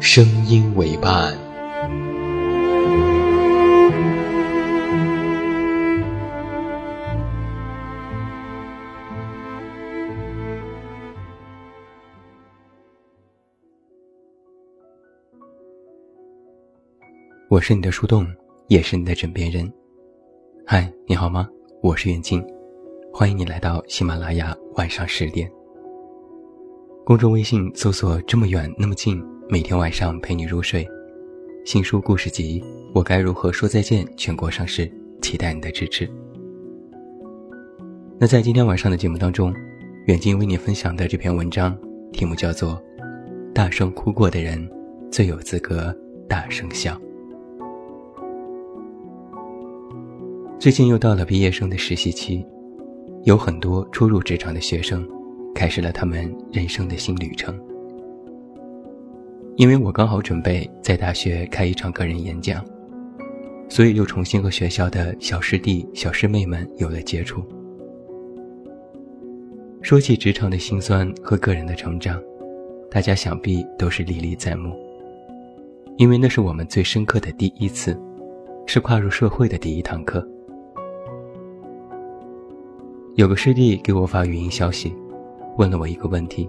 声音为伴。我是你的树洞，也是你的枕边人。嗨，你好吗？我是远静，欢迎你来到喜马拉雅晚上十点。公众微信搜索“这么远那么近”。每天晚上陪你入睡，新书故事集《我该如何说再见》全国上市，期待你的支持。那在今天晚上的节目当中，远近为你分享的这篇文章题目叫做《大声哭过的人最有资格大声笑》。最近又到了毕业生的实习期，有很多初入职场的学生，开始了他们人生的新旅程。因为我刚好准备在大学开一场个人演讲，所以又重新和学校的小师弟、小师妹们有了接触。说起职场的辛酸和个人的成长，大家想必都是历历在目。因为那是我们最深刻的第一次，是跨入社会的第一堂课。有个师弟给我发语音消息，问了我一个问题。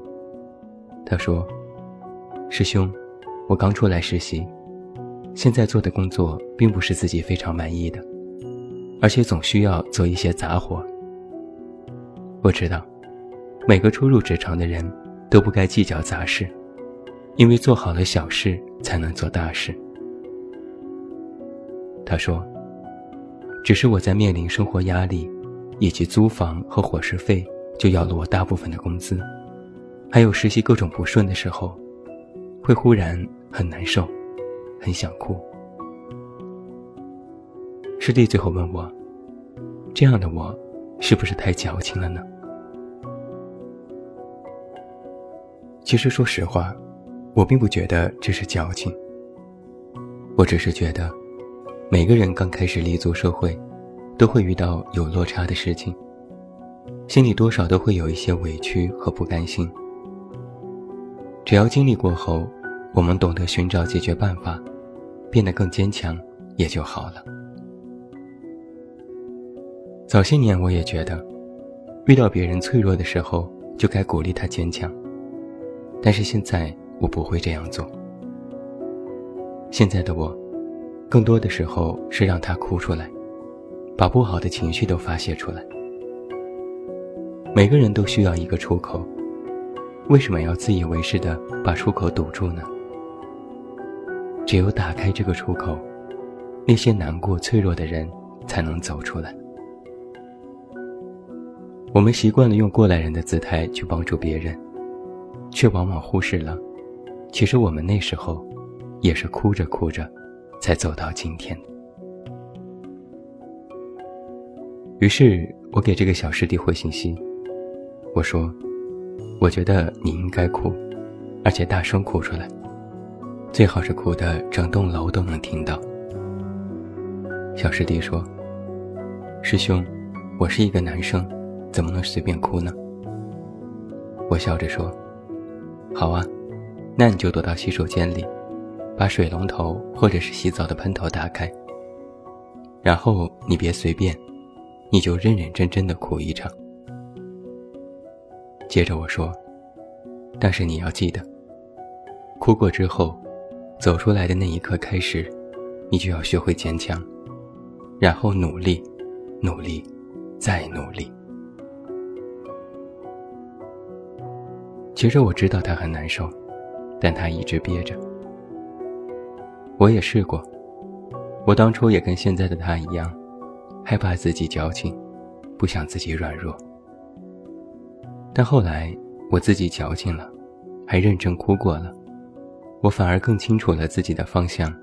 他说：“师兄。”我刚出来实习，现在做的工作并不是自己非常满意的，而且总需要做一些杂活。我知道，每个初入职场的人都不该计较杂事，因为做好了小事才能做大事。他说：“只是我在面临生活压力，以及租房和伙食费就要了我大部分的工资，还有实习各种不顺的时候，会忽然。”很难受，很想哭。师弟最后问我：“这样的我，是不是太矫情了呢？”其实，说实话，我并不觉得这是矫情。我只是觉得，每个人刚开始立足社会，都会遇到有落差的事情，心里多少都会有一些委屈和不甘心。只要经历过后，我们懂得寻找解决办法，变得更坚强，也就好了。早些年，我也觉得，遇到别人脆弱的时候，就该鼓励他坚强。但是现在，我不会这样做。现在的我，更多的时候是让他哭出来，把不好的情绪都发泄出来。每个人都需要一个出口，为什么要自以为是的把出口堵住呢？只有打开这个出口，那些难过、脆弱的人才能走出来。我们习惯了用过来人的姿态去帮助别人，却往往忽视了，其实我们那时候也是哭着哭着，才走到今天。于是我给这个小师弟回信息，我说：“我觉得你应该哭，而且大声哭出来。”最好是哭的整栋楼都能听到。小师弟说：“师兄，我是一个男生，怎么能随便哭呢？”我笑着说：“好啊，那你就躲到洗手间里，把水龙头或者是洗澡的喷头打开。然后你别随便，你就认认真真的哭一场。”接着我说：“但是你要记得，哭过之后。”走出来的那一刻开始，你就要学会坚强，然后努力，努力，再努力。其实我知道他很难受，但他一直憋着。我也试过，我当初也跟现在的他一样，害怕自己矫情，不想自己软弱。但后来我自己矫情了，还认真哭过了，我反而更清楚了自己的方向，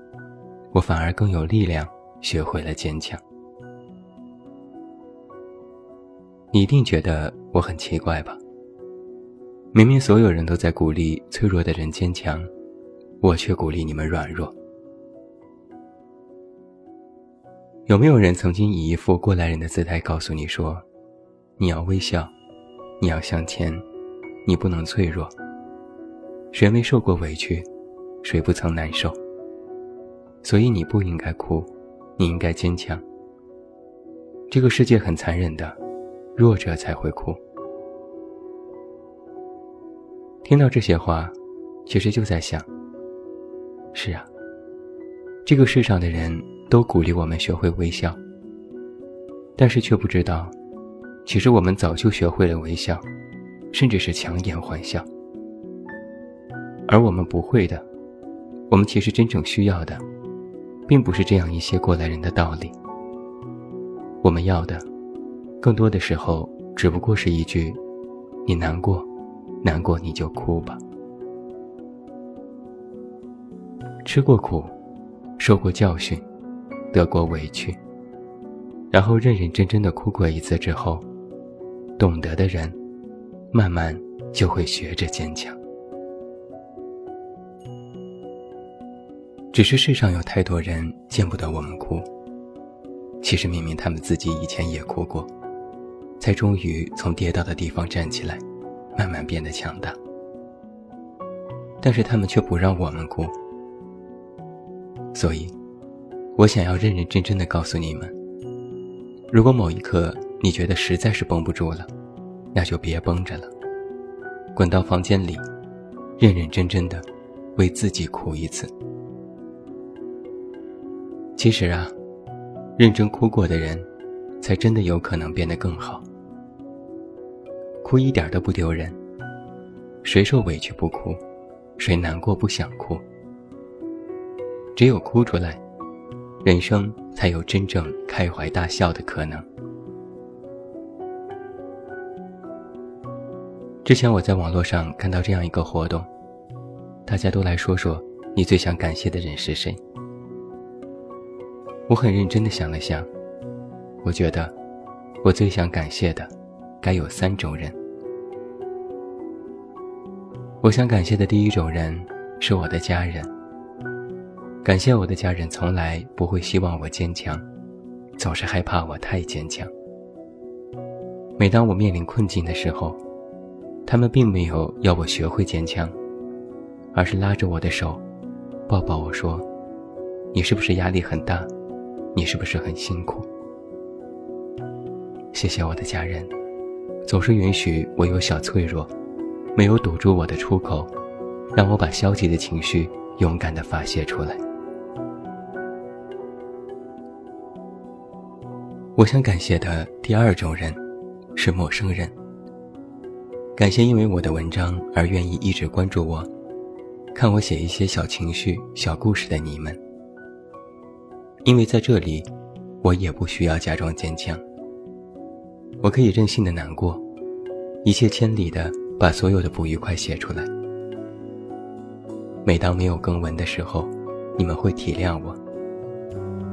我反而更有力量，学会了坚强。你一定觉得我很奇怪吧？明明所有人都在鼓励脆弱的人坚强，我却鼓励你们软弱。有没有人曾经以一副过来人的姿态告诉你说：“你要微笑，你要向前，你不能脆弱。谁没受过委屈，谁不曾难受？所以你不应该哭，你应该坚强。这个世界很残忍的，弱者才会哭。”听到这些话，其实就在想：是啊，这个世上的人都鼓励我们学会微笑，但是却不知道，其实我们早就学会了微笑，甚至是强颜欢笑。而我们不会的，我们其实真正需要的，并不是这样一些过来人的道理。我们要的，更多的时候，只不过是一句：“你难过。”难过你就哭吧。吃过苦，受过教训，得过委屈，然后认认真真的哭过一次之后，懂得的人，慢慢就会学着坚强。只是世上有太多人见不得我们哭，其实明明他们自己以前也哭过，才终于从跌倒的地方站起来。慢慢变得强大，但是他们却不让我们哭。所以，我想要认认真真的告诉你们：如果某一刻你觉得实在是绷不住了，那就别绷着了，滚到房间里，认认真真的为自己哭一次。其实啊，认真哭过的人，才真的有可能变得更好。哭一点都不丢人，谁受委屈不哭，谁难过不想哭。只有哭出来，人生才有真正开怀大笑的可能。之前我在网络上看到这样一个活动，大家都来说说你最想感谢的人是谁。我很认真的想了想，我觉得我最想感谢的，该有三种人。我想感谢的第一种人是我的家人。感谢我的家人，从来不会希望我坚强，总是害怕我太坚强。每当我面临困境的时候，他们并没有要我学会坚强，而是拉着我的手，抱抱我说：“你是不是压力很大？你是不是很辛苦？”谢谢我的家人，总是允许我有小脆弱。没有堵住我的出口，让我把消极的情绪勇敢地发泄出来。我想感谢的第二种人，是陌生人。感谢因为我的文章而愿意一直关注我，看我写一些小情绪、小故事的你们。因为在这里，我也不需要假装坚强，我可以任性的难过，一切千里的。把所有的不愉快写出来。每当没有更文的时候，你们会体谅我；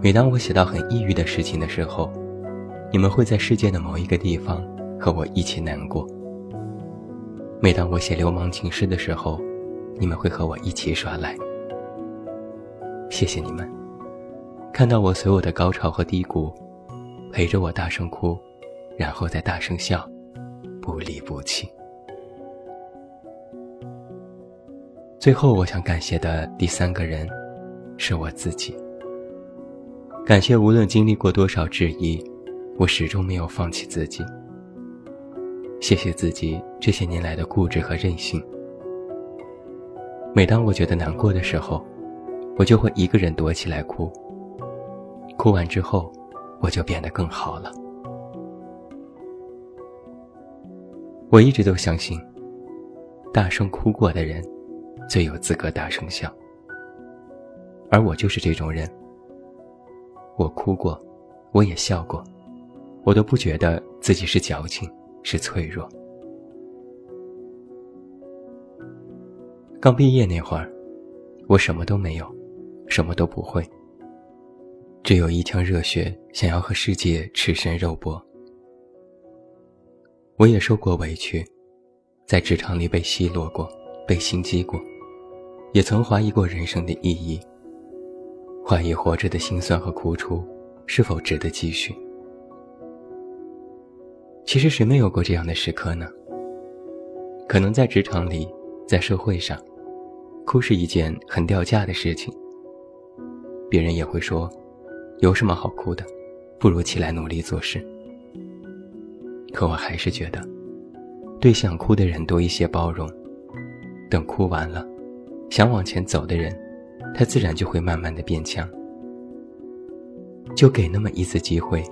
每当我写到很抑郁的事情的时候，你们会在世界的某一个地方和我一起难过；每当我写流氓情诗的时候，你们会和我一起耍赖。谢谢你们，看到我所有的高潮和低谷，陪着我大声哭，然后再大声笑，不离不弃。最后，我想感谢的第三个人，是我自己。感谢无论经历过多少质疑，我始终没有放弃自己。谢谢自己这些年来的固执和任性。每当我觉得难过的时候，我就会一个人躲起来哭。哭完之后，我就变得更好了。我一直都相信，大声哭过的人，最有资格大声笑。而我就是这种人。我哭过，我也笑过，我都不觉得自己是矫情，是脆弱。刚毕业那会儿，我什么都没有，什么都不会，只有一腔热血，想要和世界赤身肉搏。我也受过委屈，在职场里被奚落过，被心机过，也曾怀疑过人生的意义，怀疑活着的辛酸和苦楚是否值得继续。其实谁没有过这样的时刻呢？可能在职场里，在社会上，哭是一件很掉价的事情。别人也会说，有什么好哭的，不如起来努力做事。可我还是觉得，对想哭的人多一些包容。等哭完了，想往前走的人，他自然就会慢慢的变强。就给那么一次机会，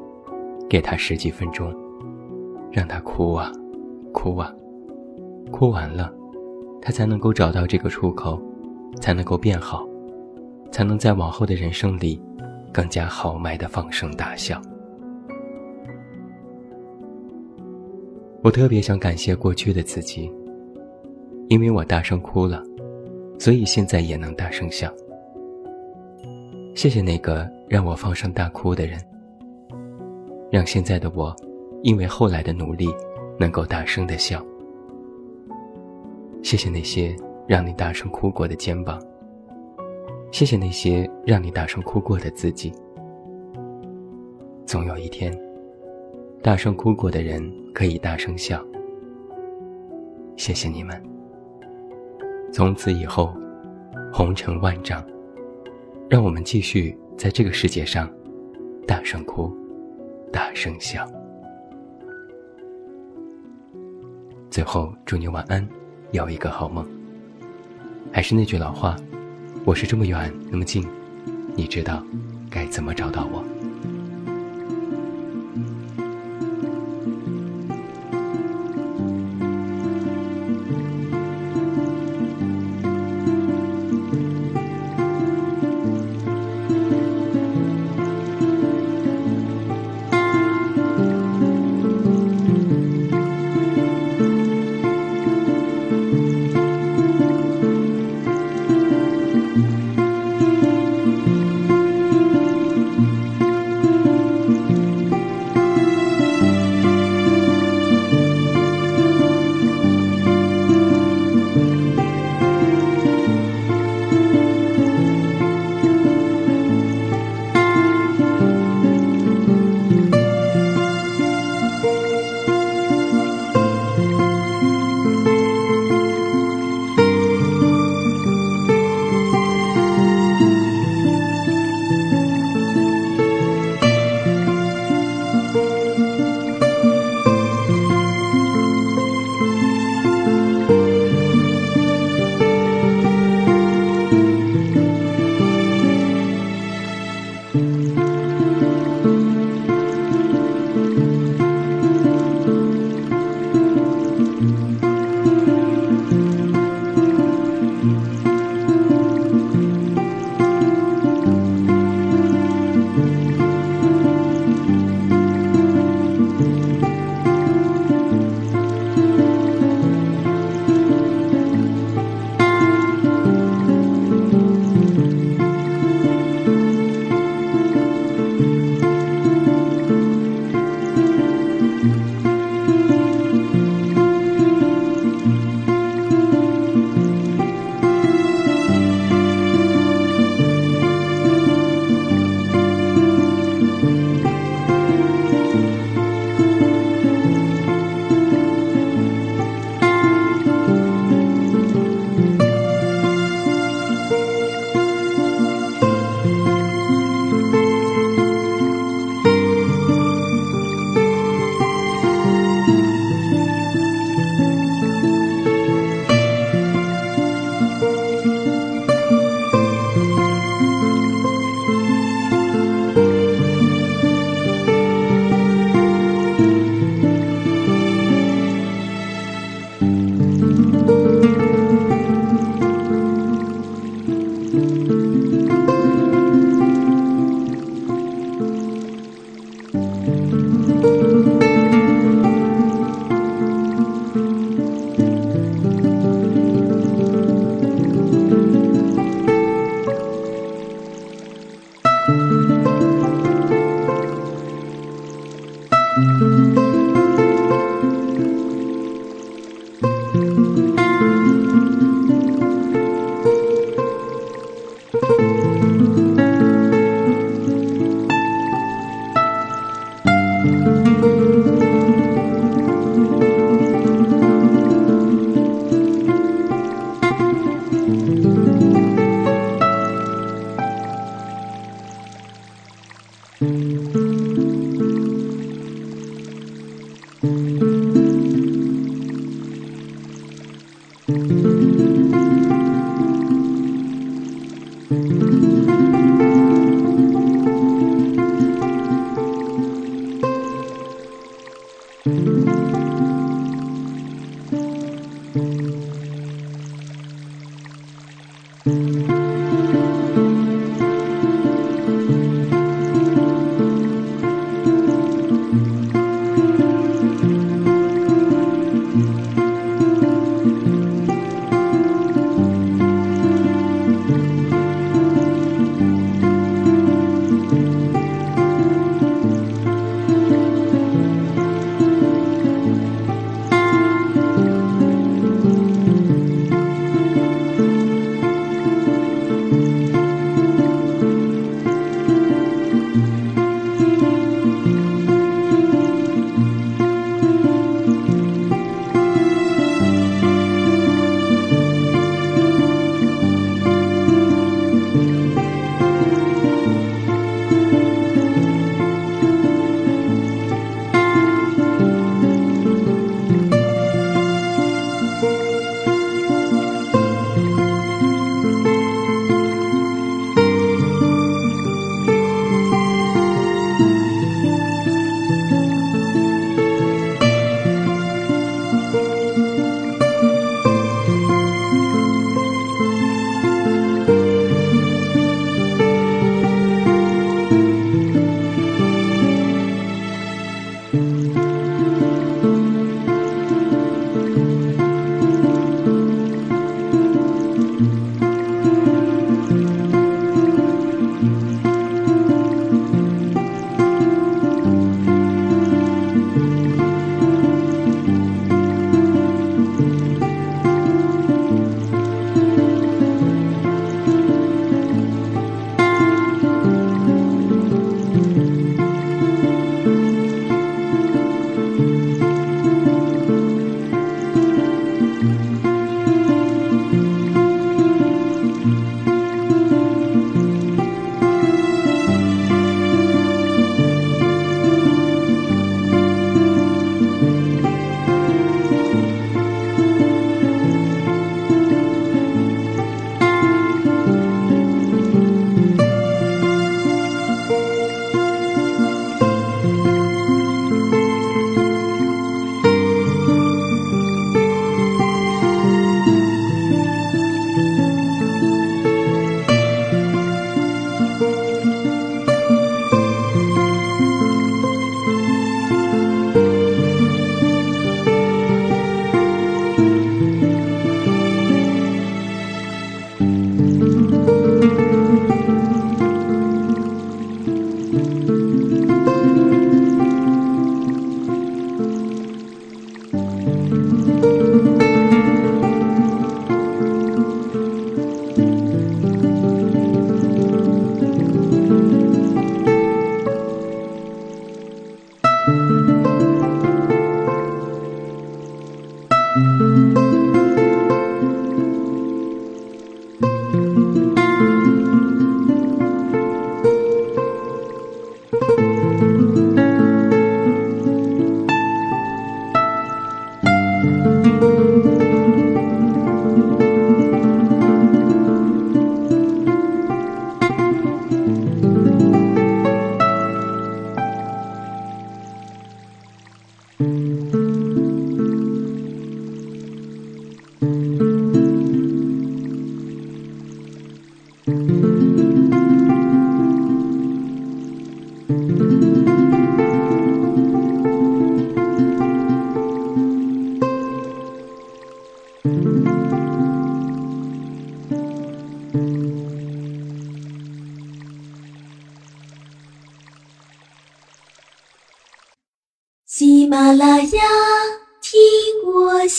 给他十几分钟，让他哭啊，哭啊，哭完了，他才能够找到这个出口，才能够变好，才能在往后的人生里，更加豪迈的放声大笑。我特别想感谢过去的自己，因为我大声哭了，所以现在也能大声笑。谢谢那个让我放声大哭的人，让现在的我，因为后来的努力，能够大声的笑。谢谢那些让你大声哭过的肩膀，谢谢那些让你大声哭过的自己。总有一天。大声哭过的人可以大声笑，谢谢你们。从此以后，红尘万丈，让我们继续在这个世界上大声哭，大声笑。最后，祝你晚安，有一个好梦。还是那句老话，我是这么远那么近，你知道该怎么找到我。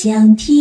想听。